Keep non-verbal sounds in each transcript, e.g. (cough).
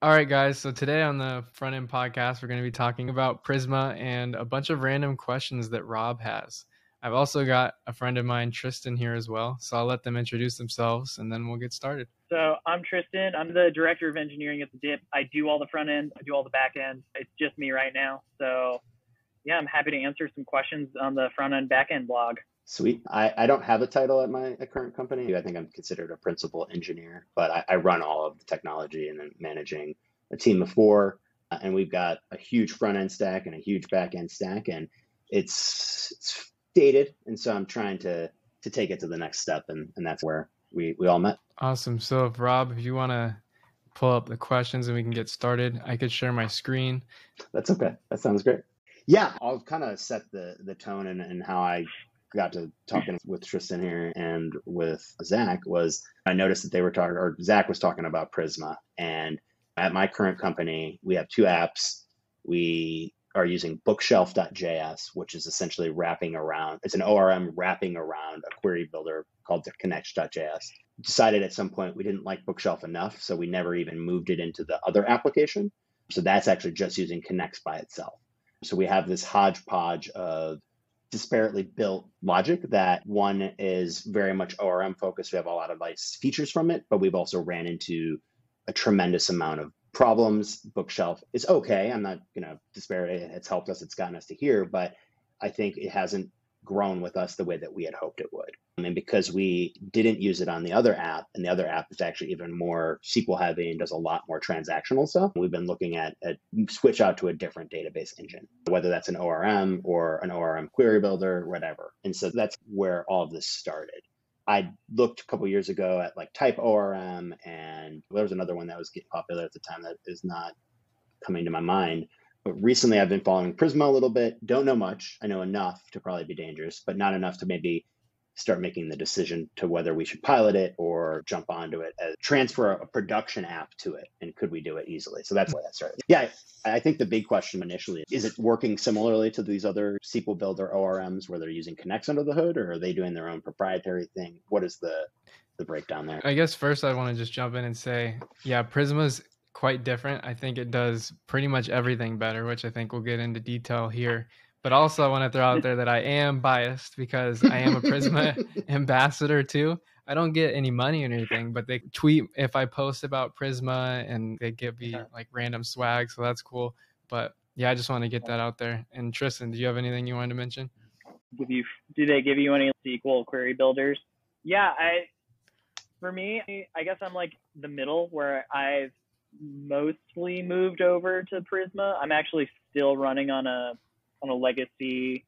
All right, guys. So today on the front end podcast, we're going to be talking about Prisma and a bunch of random questions that Rob has. I've also got a friend of mine, Tristan, here as well. So I'll let them introduce themselves and then we'll get started. So I'm Tristan. I'm the director of engineering at the Dipp. I do all the front end, I do all the back end. It's just me right now. So yeah, I'm happy to answer some questions on the front end, back end blog. Sweet. I, I don't have a title at my current company. I think I'm considered a principal engineer, but I, I run all of the technology and then managing a team of four. Uh, and we've got a huge front end stack and a huge back end stack, and it's it's dated. And so I'm trying to to take it to the next step, and and that's where we we all met. Awesome. So if Rob, if you want to pull up the questions and we can get started, I could share my screen. That's okay. That sounds great. Yeah, I'll kind of set the the tone and, and how I got to talking with Tristan here and with Zach was I noticed that they were talking, or Zach was talking about Prisma. And at my current company, we have two apps. We are using bookshelf.js, which is essentially wrapping around, it's an ORM wrapping around a query builder called the Knex.js. Decided at some point we didn't like Bookshelf enough, so we never even moved it into the other application. So that's actually just using Knex by itself. So we have this hodgepodge of disparately built logic that one is very much ORM focused. We have a lot of nice features from it, but we've also ran into a tremendous amount of problems. Bookshelf is okay. I'm not going to disparage it. It's helped us. It's gotten us to here, but I think it hasn't grown with us the way that we had hoped it would. And because we didn't use it on the other app, and the other app is actually even more SQL heavy and does a lot more transactional stuff, we've been looking at a switch out to a different database engine, whether that's an ORM or an ORM query builder, whatever. And so that's where all of this started. I looked a couple years ago at like Type ORM, and there was another one that was getting popular at the time that is not coming to my mind. But recently, I've been following Prisma a little bit. Don't know much. I know enough to probably be dangerous, but not enough to maybe start making the decision to whether we should pilot it or jump onto it as transfer a production app to it and could we do it easily so that's why that started yeah i think the big question initially is it working similarly to these other sql builder orms where they're using Knex under the hood or are they doing their own proprietary thing what is the the breakdown there i guess first i want to just jump in and say yeah prisma's quite different i think it does pretty much everything better which i think we'll get into detail here but also, I want to throw out there that I am biased because I am a Prisma (laughs) ambassador too. I don't get any money or anything, but they tweet if I post about Prisma and they give me like random swag, so that's cool. But yeah, I just want to get that out there. And Tristan, do you have anything you wanted to mention? Give you do they give you any SQL query builders? Yeah, I for me, I guess I'm like the middle where I've mostly moved over to Prisma. I'm actually still running on a on a legacy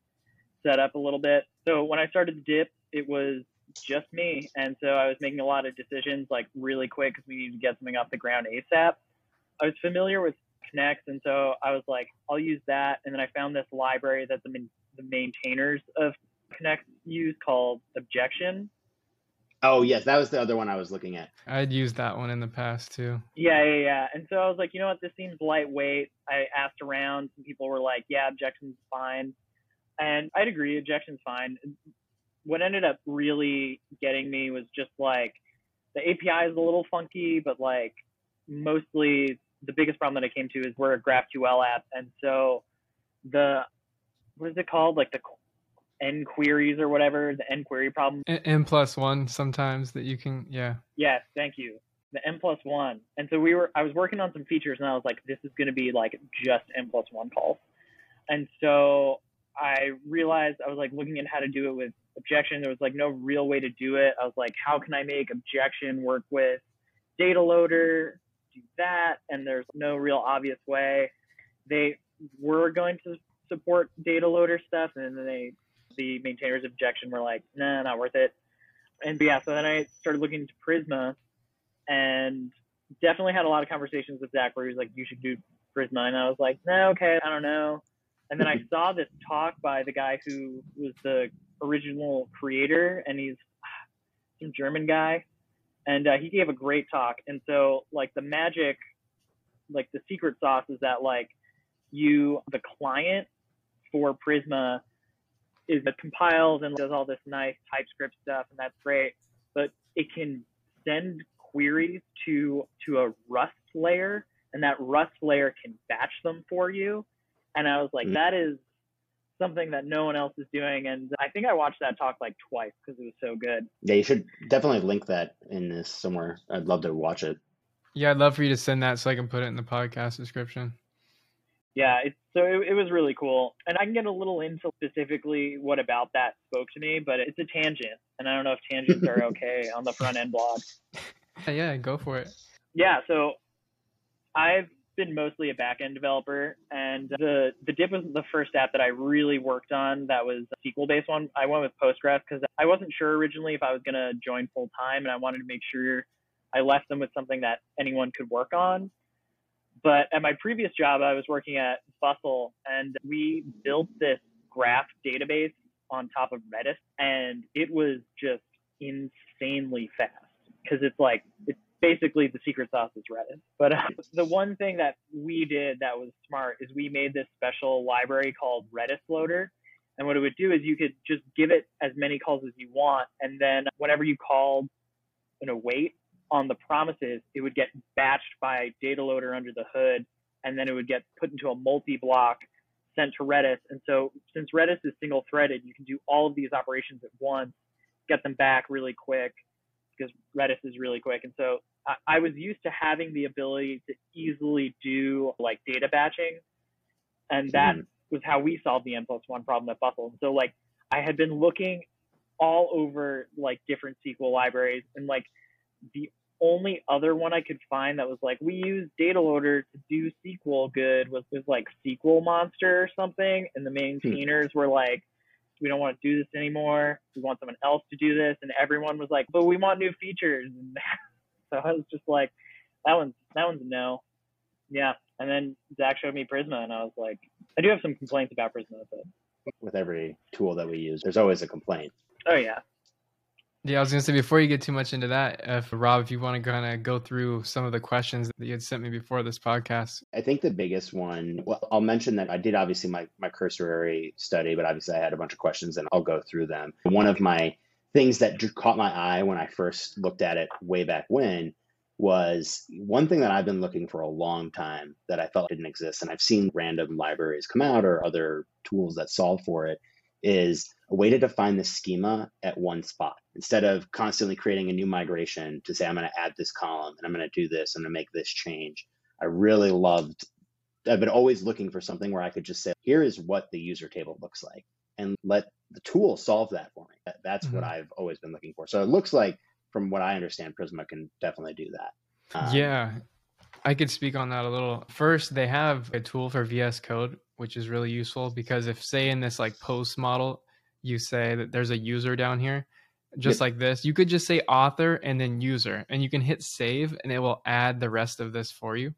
setup a little bit. So when I started Dipp, it was just me, and so I was making a lot of decisions like really quick because we needed to get something off the ground ASAP. I was familiar with Knex, and so I was like, I'll use that. And then I found this library that the, the maintainers of Knex use called Objection. Oh yes, that was the other one I was looking at. I'd used that one in the past too. Yeah, yeah, yeah. And so I was like, you know what, this seems lightweight. I asked around, some people were like, yeah, objection's fine, and I'd agree, objection's fine. What ended up really getting me was just like the API is a little funky, but like mostly the biggest problem that I came to is we're a GraphQL app, and so the what is it called, like the n queries or whatever, the n query problem. N plus one sometimes that you can, yeah. Yes, thank you. The n plus one. And so we were, I was working on some features and I was like, this is going to be like just n plus one calls. And so I realized I was like looking at how to do it with objection. There was like no real way to do it. I was like, how can I make objection work with data loader? Do that. And there's no real obvious way. They were going to support data loader stuff and then they the maintainer's objection were like, nah, not worth it. And yeah, so then I started looking into Prisma and definitely had a lot of conversations with Zach where he was like, you should do Prisma. And I was like, no, okay, I don't know. And then I (laughs) saw this talk by the guy who was the original creator, and he's (sighs) some German guy, and uh, he gave a great talk. And so, like the magic, like the secret sauce is that like you, the client for Prisma is it compiles and does all this nice TypeScript stuff, and that's great. But it can send queries to to a Rust layer and that Rust layer can batch them for you. And I was like, Mm. that is something that no one else is doing. And I think I watched that talk like twice because it was so good. Yeah, you should definitely link that in this somewhere. I'd love to watch it. Yeah, I'd love for you to send that so I can put it in the podcast description. Yeah, it's, so it, it was really cool. And I can get a little into specifically what about that spoke to me, but it's a tangent. And I don't know if tangents are (laughs) okay on the front end blog. Yeah, go for it. Yeah, so I've been mostly a back-end developer, and the the Dipp was the first app that I really worked on. That was a SQL-based one. I went with Postgres because I wasn't sure originally if I was gonna join full time, and I wanted to make sure I left them with something that anyone could work on. But at my previous job, I was working at Bustle, and we built this graph database on top of Redis, and it was just insanely fast because it's like it's basically the secret sauce is Redis. But uh, (laughs) the one thing that we did that was smart is we made this special library called Redis Loader. And what it would do is you could just give it as many calls as you want. And then whenever you called an await on the promises, it would get batched by data loader under the hood. And then it would get put into a multi block sent to Redis. And so since Redis is single threaded, you can do all of these operations at once, get them back really quick because Redis is really quick. And so I, I was used to having the ability to easily do like data batching. And that Mhm. was how we solved the N plus one problem at Bustle. And so like I had been looking all over like different SQL libraries and like the only other one I could find that was like we use data loader to do SQL good was was like SQL monster or something and the maintainers hmm. were like we don't want to do this anymore. We want someone else to do this and everyone was like but we want new features and (laughs) so I was just like that one's that one's a no. Yeah. And then Zach showed me Prisma and I was like I do have some complaints about Prisma but With every tool that we use, there's always a complaint. oh yeah. Yeah, I was gonna say before you get too much into that, if Rob, if you want to kind of go through some of the questions that you had sent me before this podcast. I think the biggest one, well, I'll mention that I did obviously my, my cursory study, but obviously I had a bunch of questions and I'll go through them. One of my things that caught my eye when I first looked at it way back when was one thing that I've been looking for a long time that I felt didn't exist. And I've seen random libraries come out or other tools that solve for it is a way to define the schema at one spot instead of constantly creating a new migration to say, I'm going to add this column and I'm going to do this and I'm going to make this change. I really loved, I've been always looking for something where I could just say, here is what the user table looks like and let the tool solve that for me. That, that's what Mhm. I've always been looking for. So it looks like, from what I understand, Prisma can definitely do that. Um, yeah, I could speak on that a little. First, they have a tool for VS Code, which is really useful because if, say, in this like post model, you say that there's a user down here, just Yep. like this, you could just say author and then user, and you can hit save, and it will add the rest of this for you.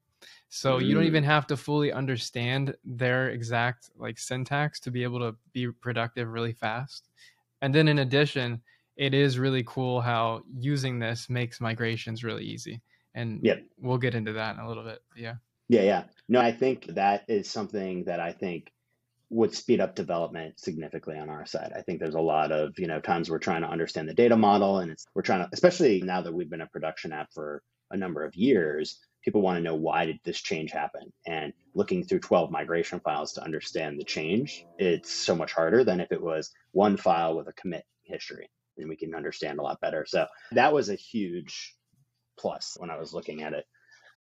So you don't Mm. even have to fully understand their exact like syntax to be able to be productive really fast. And then in addition, it is really cool how using this makes migrations really easy. And yeah. we'll get into that in a little bit. Yeah. Yeah, yeah. No, I think that is something that I think would speed up development significantly on our side. I think there's a lot of, you know, times we're trying to understand the data model and it's we're trying to especially now that we've been a production app for a number of years, people want to know why did this change happen? And looking through 12 migration files to understand the change, it's so much harder than if it was one file with a commit history and we can understand a lot better. So that was a huge plus when I was looking at it.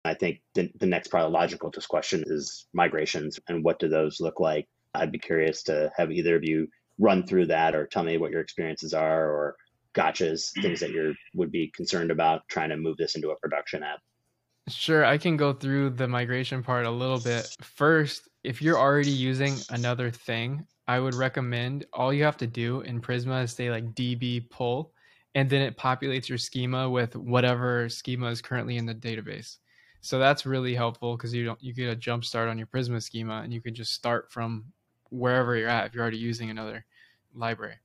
I think the, the next probably logical question is migrations and what do those look like? I'd be curious to have either of you run through that or tell me what your experiences are or gotchas, mm. things that you would be concerned about trying to move this into a production app. Sure, I can go through the migration part a little bit. First, if you're already using another thing, I would recommend all you have to do in Prisma is say like db pull, and then it populates your schema with whatever schema is currently in the database. So that's really helpful because you don't you get a jump start on your Prisma schema, and you can just start from wherever you're at if you're already using another library.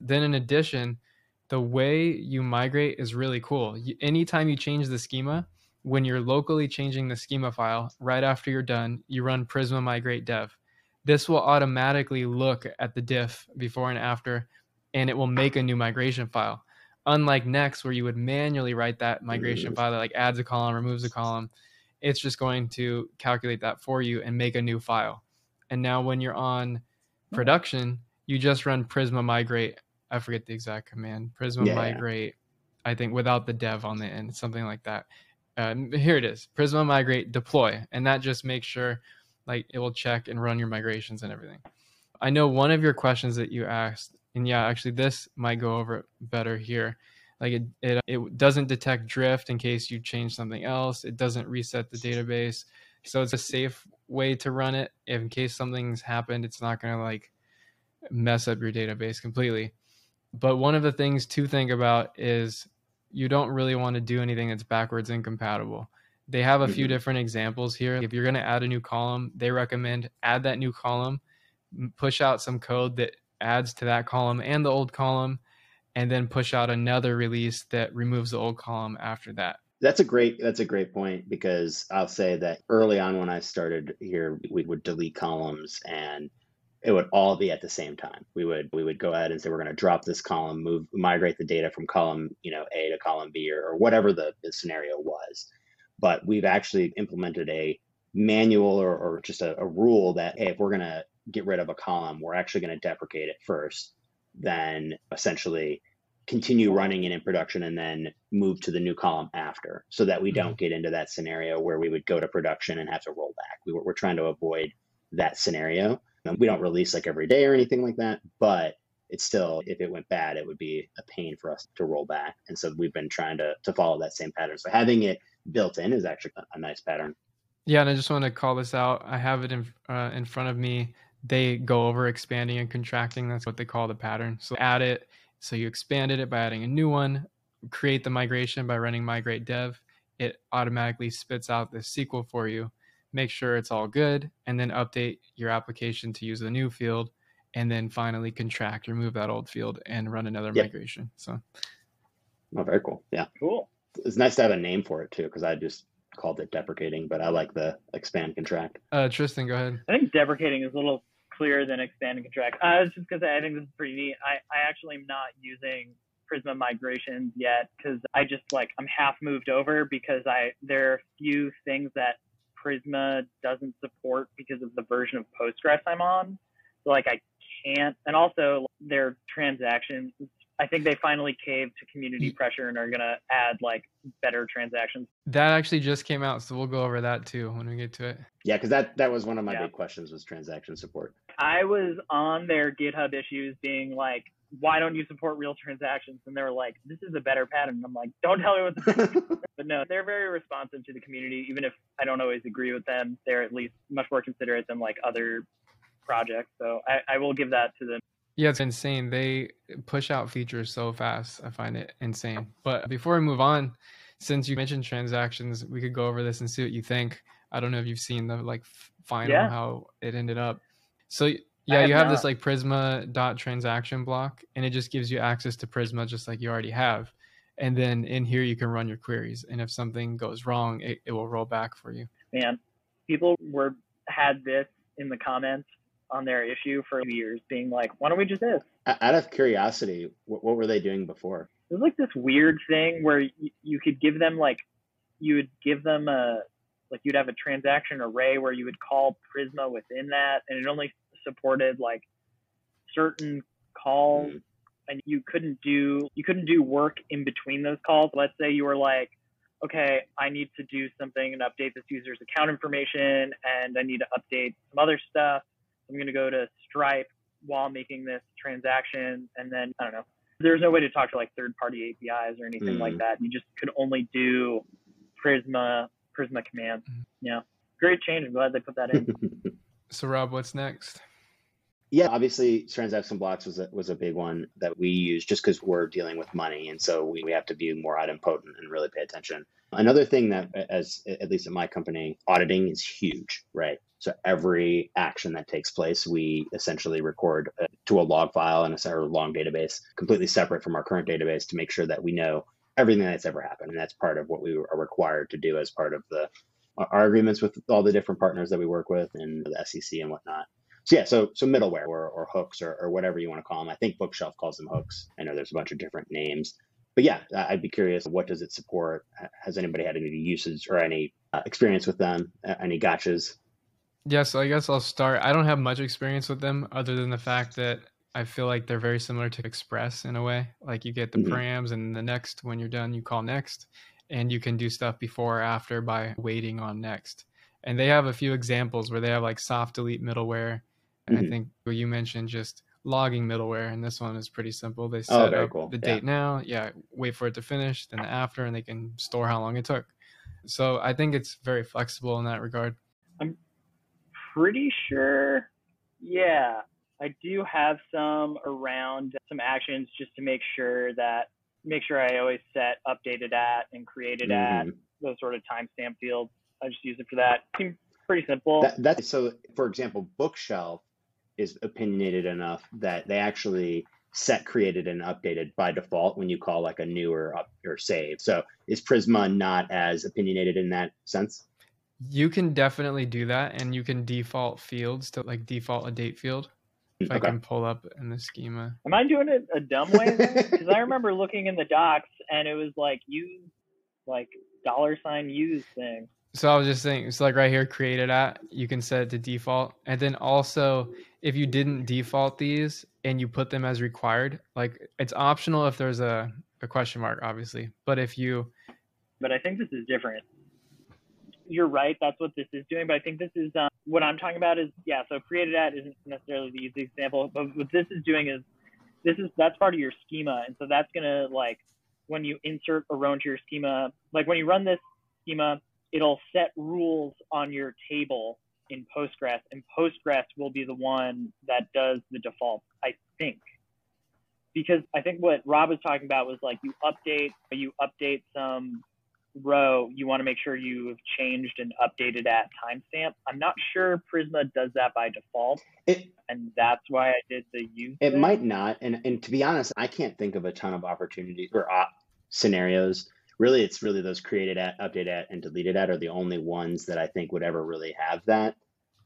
Then in addition, the way you migrate is really cool. You, anytime you change the schema, when you're locally changing the schema file, right after you're done, you run Prisma migrate dev. This will automatically look at the diff before and after, and it will make a new migration file. Unlike Knex, where you would manually write that migration Mm. file that like adds a column, removes a column, it's just going to calculate that for you and make a new file. And now when you're on production, you just run Prisma migrate. I forget the exact command. Prisma Yeah, yeah. migrate. I think without the dev on the end, something like that. Uh, here it is. Prisma migrate deploy, and that just makes sure like it will check and run your migrations and everything. I know one of your questions that you asked, and yeah, actually this might go over better here. Like it, it, it doesn't detect drift in case you change something else. It doesn't reset the database. So it's a safe way to run it. If in case something's happened, it's not gonna like mess up your database completely. But one of the things to think about is you don't really want to do anything that's backwards incompatible. They have a few Mhm. different examples here. If you're going to add a new column, they recommend add that new column, push out some code that adds to that column and the old column, and then push out another release that removes the old column after that. That's a great that's a great point because I'll say that early on when I started here, we would delete columns and it would all be at the same time. We would we would go ahead and say we're going to drop this column, move migrate the data from column you know A to column B or, or whatever the, the scenario was. But we've actually implemented a manual or, or just a, a rule that hey, if we're going to get rid of a column, we're actually going to deprecate it first, then essentially continue running it in production and then move to the new column after so that we don't get into that scenario where we would go to production and have to roll back. We were, we're trying to avoid that scenario. Um, we don't release like every day or anything like that, but it's still, if it went bad, it would be a pain for us to roll back. And so we've been trying to, to follow that same pattern. So having it built in is actually a, a nice pattern. Yeah, and I just want to call this out. I have it in uh, in front of me. They go over expanding and contracting. That's what they call the pattern. So add it. So you expanded it by adding a new one. Create the migration by running migrate dev. It automatically spits out the SQL for you. Make sure it's all good, and then update your application to use the new field, and then finally contract, remove that old field, and run another Yep. migration. So Oh, very cool. Yeah. Cool. It's nice to have a name for it too, because I just called it deprecating, but I like the expand contract. uh, Tristan, go ahead. I think deprecating is a little clearer than expand and contract. Uh, it's just because I think this is pretty neat. I, I actually am not using Prisma migrations yet because I just like I'm half moved over because I there are a few things that Prisma doesn't support because of the version of Postgres I'm on. So like I can't, and also their transactions. I think they finally caved to community pressure and are gonna add like better transactions. That actually just came out, so we'll go over that too when we get to it. Yeah, because that that was one of my Yeah. big questions was transaction support. I was on their GitHub issues being like, why don't you support real transactions? And they were like, this is a better pattern. And I'm like, don't tell me what the (laughs) But no, they're very responsive to the community. Even if I don't always agree with them, they're at least much more considerate than like other projects. So I, I will give that to them. Yeah, it's insane. They push out features so fast. I find it insane. But before we move on, since you mentioned transactions, we could go over this and see what you think. I don't know if you've seen the like final Yeah. how it ended up. So yeah, have you have this like Prisma dot transaction block, and it just gives you access to Prisma just like you already have. And then in here you can run your queries, and if something goes wrong, it, it will roll back for you. Man, people were had this in the comments on their issue for years, being like, why don't we just this? Out of curiosity, what, what were they doing before? it was like this weird thing where you, you could give them like you would give them a like you'd have a transaction array where you would call Prisma within that, and it only supported like certain calls, Mm. and you couldn't do you couldn't do work in between those calls. Let's say you were like, okay, I need to do something and update this user's account information, and I need to update some other stuff. I'm going to go to Stripe while making this transaction, and then I don't know there's no way to talk to like third party APIs or anything like Mm. that. You just could only do Prisma Prisma commands. Mhm. Yeah. Great change. I'm glad they put that in. (laughs) So Rob, what's next? Yeah, obviously, transaction blocks was a, was a big one that we use just because we're dealing with money, and so we, we have to be more idempotent and really pay attention. Another thing that, as at least at my company, auditing is huge, right? So every action that takes place, we essentially record uh, to a log file and a long database, completely separate from our current database, to make sure that we know everything that's ever happened, and that's part of what we are required to do as part of the our agreements with all the different partners that we work with and the SEC and whatnot. So yeah, so so middleware or, or hooks or, or whatever you want to call them. I think Bookshelf calls them hooks. I know there's a bunch of different names, but yeah, I'd be curious. What does it support? Has anybody had any usage or any uh, experience with them? Any gotchas? Yeah, so I guess I'll start. I don't have much experience with them other than the fact that I feel like they're very similar to Express in a way. Like you get the Mhm. params, and the next when you're done, you call next, and you can do stuff before or after by waiting on next. And they have a few examples where they have like soft delete middleware, and I Mhm. think what you mentioned just logging middleware, and this one is pretty simple. They Oh, set very up cool. the Yeah. date now, yeah, wait for it to finish, then the after, and they can store how long it took. So I think it's very flexible in that regard. Pretty sure, yeah, I do have some around some actions just to make sure that make sure I always set updated at and created at Mhm. those sort of timestamp fields. I just use it for that. Seems pretty simple. That, that's so. For example, bookshelf is opinionated enough that they actually set created and updated by default when you call like a new or up or save. So is Prisma not as opinionated in that sense? You can definitely do that, and you can default fields to like default a date field. If I can pull up in the schema. Am I doing it a dumb way? (laughs) Because I remember looking in the docs and it was like use like dollar sign use thing. So I was just saying, it's like right here, created at, you can set it to default. And then also, if you didn't default these and you put them as required, like it's optional if there's a, a question mark, obviously. But if you, but I think this is different. You're right. That's what this is doing. But I think this is um, what I'm talking about is yeah. So created at isn't necessarily the easy example, but what this is doing is this is that's part of your schema, and so that's gonna like when you insert a row into your schema, like when you run this schema, it'll set rules on your table in Postgres, and Postgres will be the one that does the default. I think because I think what Rob was talking about was like you update you update some row, you want to make sure you have changed and updated at timestamp. I'm not sure Prisma does that by default, It and that's why I did the use. it thing. might not, and and to be honest, I can't think of a ton of opportunities or op scenarios. Really, it's really those created at, updated at, and deleted at are the only ones that I think would ever really have that.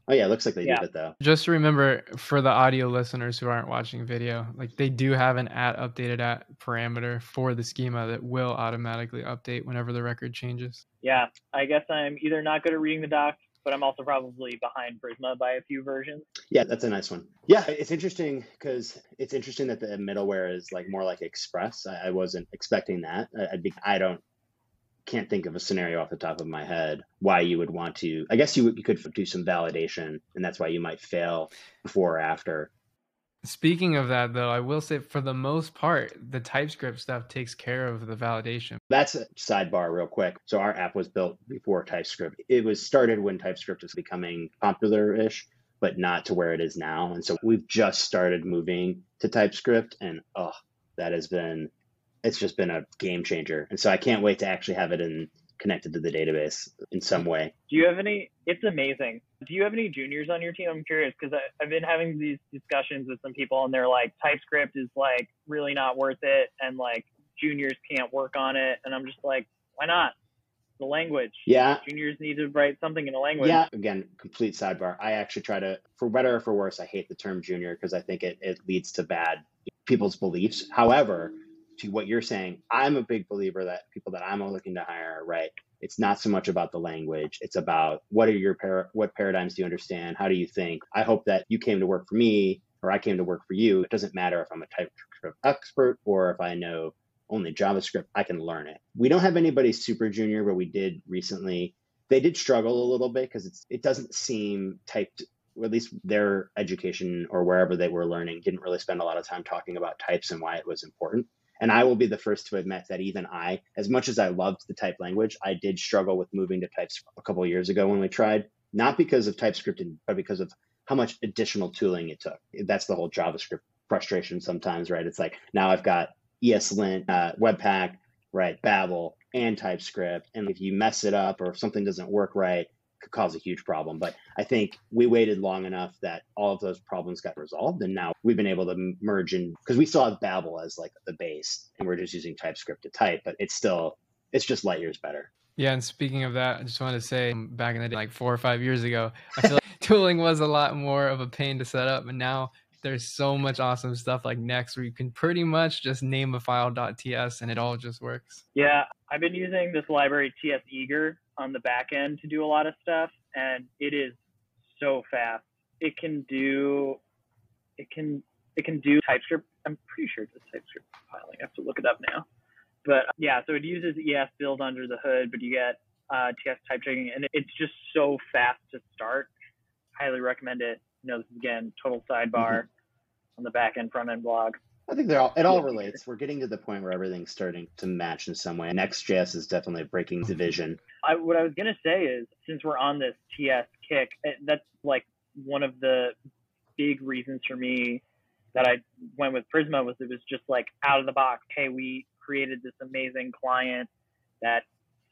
Oh yeah, it looks like they Yeah. did it though. just remember for the audio listeners who aren't watching video, like they do have an at updated at parameter for the schema that will automatically update whenever the record changes. Yeah, I guess I'm either not good at reading the docs, but I'm also probably behind Prisma by a few versions. Yeah, that's a nice one. Yeah, it's interesting because it's interesting that the middleware is like more like Express. I, I wasn't expecting that. I, I'd be, I don't can't think of a scenario off the top of my head why you would want to. I guess you, you could do some validation, and that's why you might fail before or after. Speaking of that, though, I will say for the most part, the TypeScript stuff takes care of the validation. That's a sidebar, real quick. So our app was built before TypeScript. It was started when TypeScript was becoming popular-ish, but not to where it is now. And so we've just started moving to TypeScript, and oh, that has been it's just been a game changer. And so I can't wait to actually have it in connected to the database in some way. Do you have any? It's amazing. Do you have any juniors on your team? I'm curious because I've been having these discussions with some people, and they're like, TypeScript is like really not worth it, and like juniors can't work on it. And I'm just like, why not? The language. Yeah, Juniors need to write something in a language. Yeah, again, complete sidebar. I actually try to, for better or for worse, I hate the term junior because I think it, it leads to bad people's beliefs. However, to what you're saying, I'm a big believer that people that I'm looking to hire, right? It's not so much about the language. It's about what are your par- what paradigms do you understand? How do you think? I hope that you came to work for me or I came to work for you. It doesn't matter if I'm a TypeScript expert or if I know only JavaScript, I can learn it. We don't have anybody super junior, but we did recently. They did struggle a little bit because it doesn't seem typed or at least their education or wherever they were learning didn't really spend a lot of time talking about types and why it was important. And I will be the first to admit that even I, as much as I loved the type language, I did struggle with moving to types a couple years ago when we tried, not because of TypeScript, but because of how much additional tooling it took. That's the whole JavaScript frustration sometimes, right? It's like now I've got ESLint, uh, Webpack, right, Babel, and TypeScript. And if you mess it up or if something doesn't work right, could cause a huge problem. But I think we waited long enough that all of those problems got resolved, and now we've been able to merge in because we still have Babel as like the base, and we're just using TypeScript to type, but it's still it's just light years better. Yeah, and speaking of that, I just wanted to say um, back in the day, like four or five years ago, I feel like (laughs) tooling was a lot more of a pain to set up, and now there's so much awesome stuff like Next where you can pretty much just name a file.ts and it all just works. Yeah, I've been using this library TS Eager on the back end to do a lot of stuff, and it is so fast. It can do, it can, it can do TypeScript. I'm pretty sure it's TypeScript compiling. I have to look it up now. But yeah, so it uses ES build under the hood, but you get uh, TS type checking, and it's just so fast to start. Highly recommend it. You know, this is again total sidebar mm-hmm. On the back end front end blog. I think they're all it all relates. We're getting to the point where everything's starting to match in some way. Next.js is definitely a breaking division. I, what I was gonna say is, since we're on this TS kick, eh, that's like one of the big reasons for me that I went with Prisma was it was just like out of the box. Hey, we created this amazing client that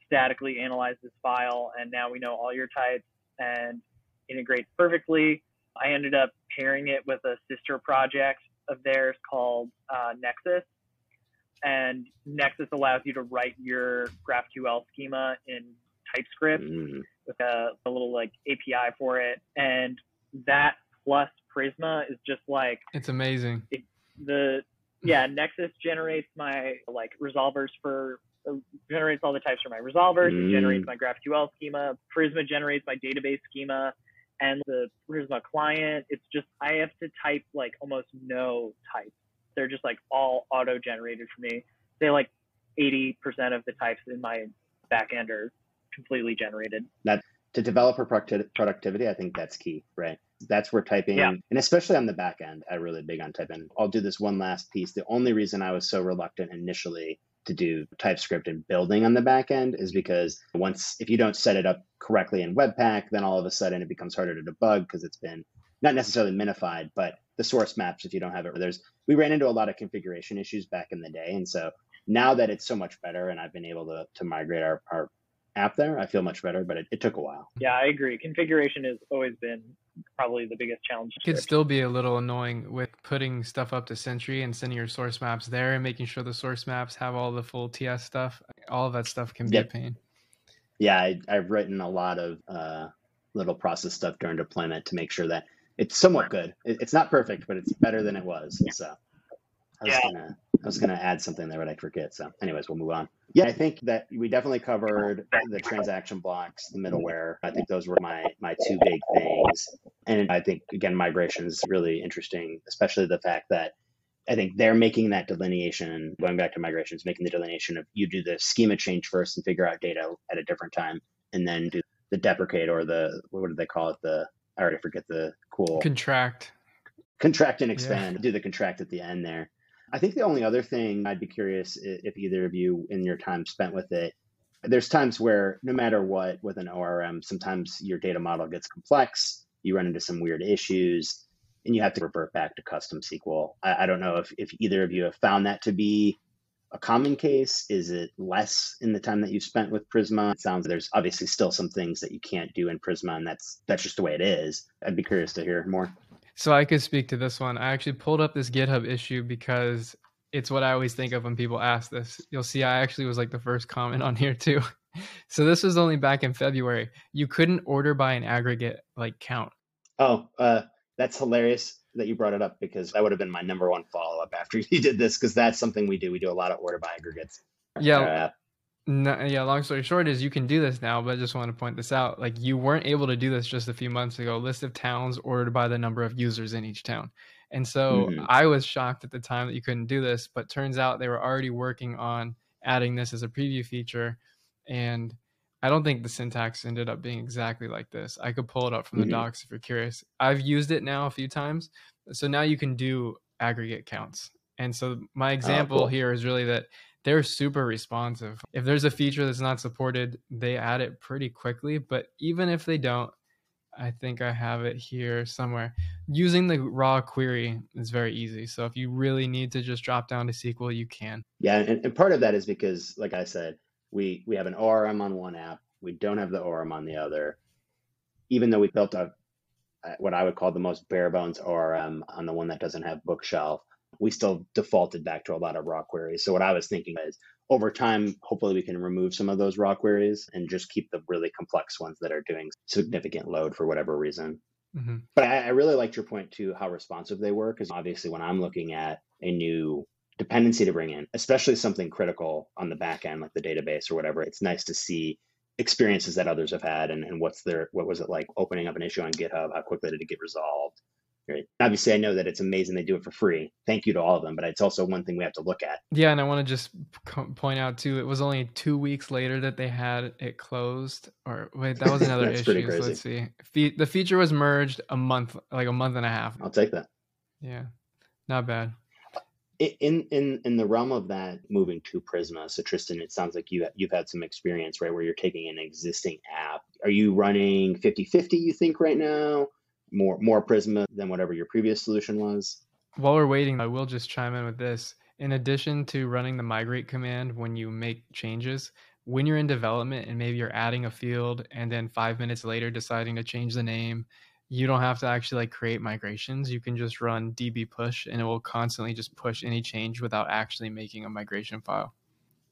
statically analyzed this file, and now we know all your types and integrates perfectly. I ended up pairing it with a sister project of theirs called uh, Nexus. And Nexus allows you to write your GraphQL schema in TypeScript mm. with a, a, little like API for it. And that plus Prisma is just like it's amazing. It, the yeah, Nexus generates my like resolvers for uh, generates all the types for my resolvers. Mm. It generates my GraphQL schema. Prisma generates my database schema, and the Prisma client. It's just I have to type like almost no types. They're just like all auto generated for me. Say like 80% of the types in my backend are completely generated. That to developer productivity, I think that's key, right? That's where typing, yeah. and especially on the back end, I'm really big on typing. I'll do this one last piece. The only reason I was so reluctant initially to do TypeScript and building on the back end is because once, if you don't set it up correctly in Webpack, then all of a sudden it becomes harder to debug because it's been not necessarily minified, but the source maps, if you don't have it, there's, we ran into a lot of configuration issues back in the day. And so now that it's so much better and I've been able to, to migrate our, our app there, I feel much better, but it, it took a while. Yeah, I agree. Configuration has always been probably the biggest challenge. It could still be a little annoying with putting stuff up to Sentry and sending your source maps there and making sure the source maps have all the full TS stuff. All of that stuff can be yep. a pain. Yeah, I, have written a lot of uh, little process stuff during deployment to make sure that it's somewhat good. It, it's not perfect, but it's better than it was. So I was yeah. gonna I was gonna add something there, but I forget. So, anyways, we'll move on. Yeah, I think that we definitely covered the transaction blocks, the middleware. I think those were my my two big things. And I think again, migration is really interesting, especially the fact that I think they're making that delineation, going back to migrations, making the delineation of you do the schema change first and figure out data at a different time, and then do the deprecate or the what do they call it? The I already forget the cool contract. Contract and expand. Yeah. Do the contract at the end there. I think the only other thing I'd be curious if either of you, in your time spent with it, there's times where no matter what with an ORM, sometimes your data model gets complex, you run into some weird issues, and you have to revert back to custom SQL. I, I don't know if, if either of you have found that to be a common case? Is it less in the time that you've spent with Prisma? It sounds there's obviously still some things that you can't do in Prisma, and that's that's just the way it is. I'd be curious to hear more. So I could speak to this one. I actually pulled up this GitHub issue because it's what I always think of when people ask this. You'll see I actually was like the first comment on here too. (laughs) So this was only back in February. You couldn't order by an aggregate like count. Oh, uh, that's hilarious that you brought it up because that would have been my number one follow up after (laughs) you did this because that's something we do. We do a lot of order by aggregates. Yeah. No, yeah, long story short is you can do this now, but I just want to point this out. Like you weren't able to do this just a few months ago. List of towns ordered by the number of users in each town. And so mm-hmm. I was shocked at the time that you couldn't do this, but turns out they were already working on adding this as a preview feature. And I don't think the syntax ended up being exactly like this. I could pull it up from mm-hmm. the docs if you're curious. I've used it now a few times. So now you can do aggregate counts. And so my oh, example oh, cool. here is really that they're super responsive. If there's a feature that's not supported, they add it pretty quickly. But even if they don't, I think I have it here somewhere. Using the raw query is very easy. So if you really need to just drop down to SQL, you can. Yeah, and, and part of that is because, like I said, we we have an ORM on one app, we don't have the ORM on the other. Even though we built a what I would call the most bare bones ORM on the one that doesn't have bookshelf, we still defaulted back to a lot of raw queries. So what I was thinking is over time, hopefully we can remove some of those raw queries and just keep the really complex ones that are doing significant load for whatever reason. hmm But I, I really liked your point too, how responsive they were, because obviously when I'm looking at a new dependency to bring in, especially something critical on the back end, like the database or whatever, it's nice to see experiences that others have had and, and what's their what was it like opening up an issue on GitHub, how quickly did it get resolved? Right. Obviously, I know that it's amazing they do it for free. Thank you to all of them, but it's also one thing we have to look at. Yeah, and I want to just point out too, it was only two weeks later that they had it closed. Or wait, that was another (laughs) issue. So let's see. Fe- the feature was merged a month, like a month and a half. I'll take that. Yeah, not bad. In in in the realm of that moving to Prisma, so Tristan, it sounds like you you've had some experience, right, where you're taking an existing app. Are you running 50-50, you think right now? More more Prisma than whatever your previous solution was? While we're waiting, I will just chime in with this. In addition to running the migrate command when you make changes, when you're in development and maybe you're adding a field and then five minutes later deciding to change the name, you don't have to actually like create migrations. You can just run db push and it will constantly just push any change without actually making a migration file.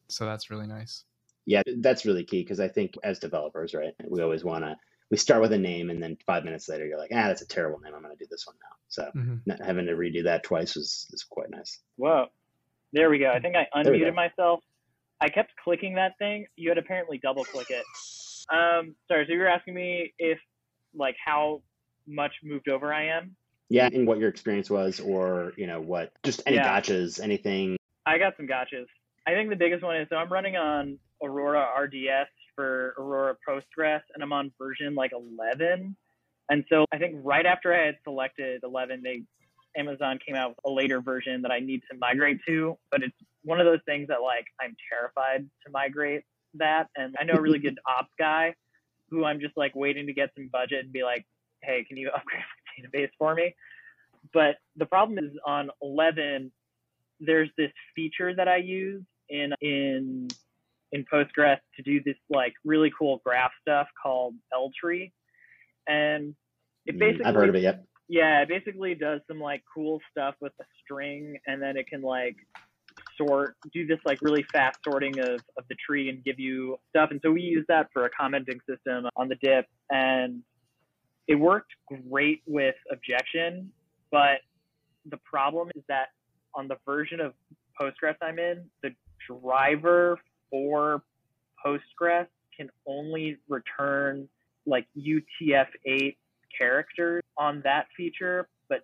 So that's really nice. Yeah, that's really key because I think as developers, right, we always want to we start with a name and then five minutes later you're like, ah, that's a terrible name. I'm going to do this one now. So hmm not having to redo that twice was is quite nice. Whoa. There we go. I think I There we go. unmuted myself. I kept clicking that thing. You had apparently double click it. Um, sorry, so you were asking me if like how much moved over I am. Yeah, and what your experience was, or you know what, just any Yeah. gotchas, anything. I got some gotchas. I think the biggest one is so I'm running on Aurora RDS for Aurora Postgres, and I'm on version like 11. And so I think right after I had selected 11, they Amazon came out with a later version that I need to migrate to. But it's one of those things that like I'm terrified to migrate that. And I know a really good ops guy who I'm just like waiting to get some budget and be like, hey, can you (laughs) upgrade my database for me? But the problem is on 11, there's this feature that I use in in in Postgres to do this like really cool graph stuff called L tree, and it Mm, basically I've heard of it. Yep. yeah, it basically does some like cool stuff with a string, and then it can like sort, do this like really fast sorting of, of the tree and give you stuff. And so we use that for a commenting system on the Dipp, and it worked great with objection. But the problem is that on the version of Postgres I'm in, the driver for Postgres can only return like UTF-8 characters on that feature, but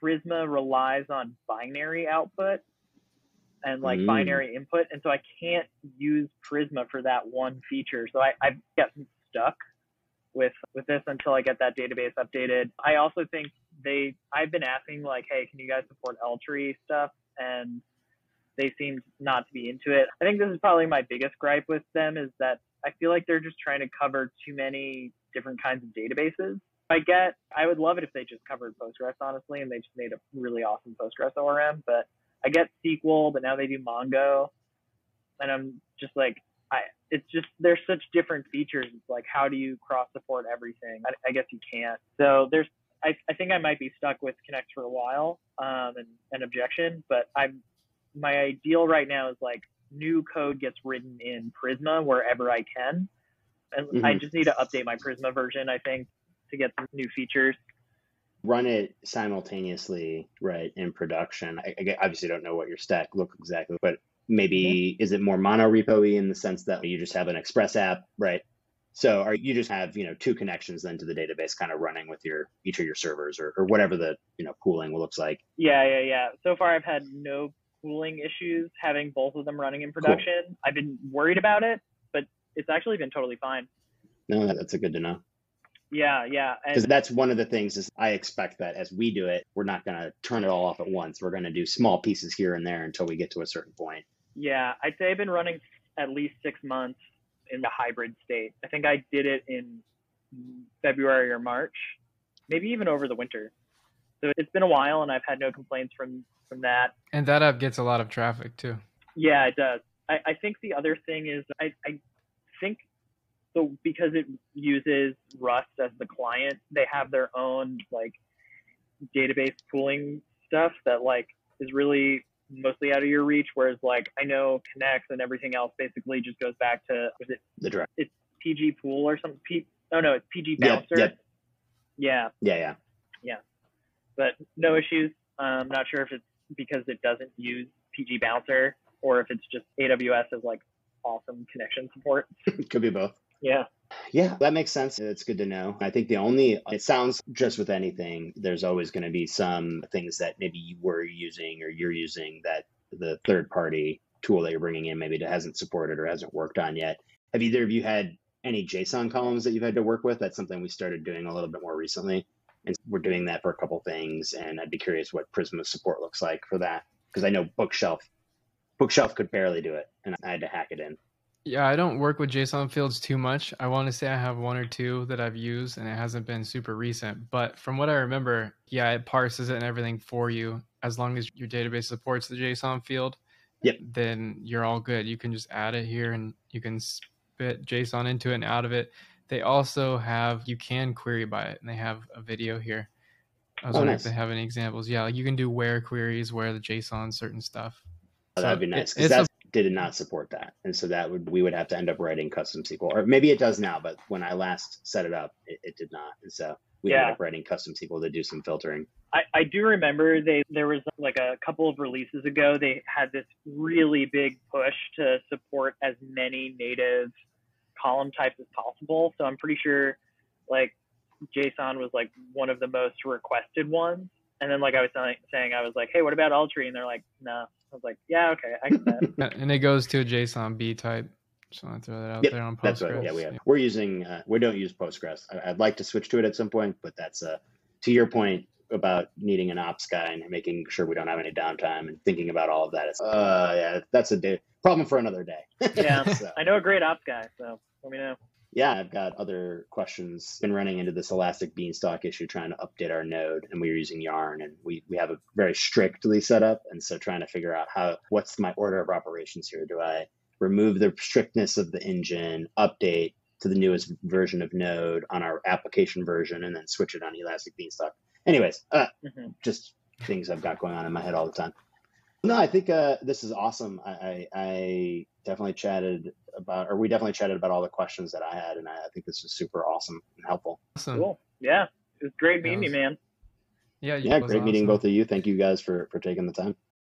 Prisma relies on binary output and like Mm. binary input, and so I can't use Prisma for that one feature. So I, I've gotten stuck with with this until I get that database updated. I also think they I've been asking like, hey, can you guys support L tree stuff? And they seemed not to be into it. I think this is probably my biggest gripe with them is that I feel like they're just trying to cover too many different kinds of databases. I get I would love it if they just covered Postgres honestly and they just made a really awesome Postgres ORM, but I get SQL, but now they do Mongo. And I'm just like I it's just there's such different features. It's like how do you cross support everything? I, I guess you can't. So there's I, I think I might be stuck with Knex for a while um, and, and objection, but I'm my ideal right now is like new code gets written in Prisma wherever I can. And I Mhm. just need to update my Prisma version, I think, to get some new features. Run it simultaneously, right, in production. I, I obviously don't know what your stack looks exactly, but maybe is it more mono repo-y in the sense that you just have an Express app, right? So are you just have you know two connections then to the database, kind of running with your each of your servers or, or whatever the you know pooling looks like. Yeah, yeah, yeah. So far, I've had no cooling issues having both of them running in production. I've been worried about it, but it's actually been totally fine. No, that's a good to know. Yeah, yeah. because that's one of the things is I expect that as we do it, we're not going to turn it all off at once. We're going to do small pieces here and there until we get to a certain point. yeah, I'd say I've been running at least six months in the hybrid state. I think I did it in February or March, maybe even over the winter. So it's been a while, and I've had no complaints from from that. And that app gets a lot of traffic too. Yeah, it does. I, I think the other thing is I, I think so because it uses Rust as the client, they have their own like database pooling stuff that like is really mostly out of your reach. Whereas like I know Knex and everything else basically just goes back to was it The drive. PG Pool or something? P, oh no, it's PG Yep, Bouncer. yep. Yeah, Yeah, yeah. But no issues. I'm not sure if it's because it doesn't use PG Bouncer or if it's just AWS is like awesome connection support. (laughs) Could be both. Yeah. Yeah, that makes sense. It's good to know. I think the only, it sounds just with anything, there's always going to be some things that maybe you were using or you're using that the third party tool that you're bringing in maybe that hasn't supported or hasn't worked on yet. Have either of you had any JSON columns that you've had to work with? That's something we started doing a little bit more recently. And we're doing that for a couple things. And I'd be curious what Prisma's support looks like for that. Because I know Bookshelf, Bookshelf could barely do it. And I had to hack it in. Yeah, I don't work with JSON fields too much. I want to say I have one or two that I've used and it hasn't been super recent. But from what I remember, yeah, it parses it and everything for you. As long as your database supports the JSON field, Yep. then you're all good. You can just add it here and you can spit JSON into it and out of it. They also have, you can query by it and they have a video here. I was Oh, wondering nice. if they have any examples. Yeah, like you can do where queries, where the JSON, certain stuff. Oh, So that'd be nice because that did not support that, and so that would we would have to end up writing custom SQL, or maybe it does now. But when I last set it up, it, it did not, and so we Yeah. ended up writing custom SQL to do some filtering. I, I do remember they there was like a couple of releases ago they had this really big push to support as many native column types as possible. So I'm pretty sure like JSON was like one of the most requested ones. And then like I was saying, saying I was like, hey, what about ltree? And they're like, no. I was like, yeah, okay, I get that. (laughs) And it goes to a JSON B type. Just want to throw that out Yep, there on Postgres. That's what, yeah, we have. We're using. Uh, we don't use Postgres. I, I'd like to switch to it at some point, but that's uh, to your point about needing an ops guy and making sure we don't have any downtime and thinking about all of that. It's, uh, yeah, that's a day, problem for another day. (laughs) Yeah. So- I know a great ops guy, so let me know. Yeah, I've got other questions. Been running into this Elastic Beanstalk issue trying to update our node, and we were using Yarn, and we, we have a very strictly set up, and so trying to figure out how what's my order of operations here. Do I remove the strictness of the engine, update to the newest version of Node on our application version, and then switch it on Elastic Beanstalk? Anyways, uh, Mhm. just things I've got going on in my head all the time. No, I think uh, this is awesome. I, I, I definitely chatted about, or we definitely chatted about all the questions that I had, and I, I think this was super awesome and helpful. Awesome. Cool. Yeah. It was great That meeting you, man. Yeah, Yeah, it was great meeting both of you. Thank you guys for for taking the time.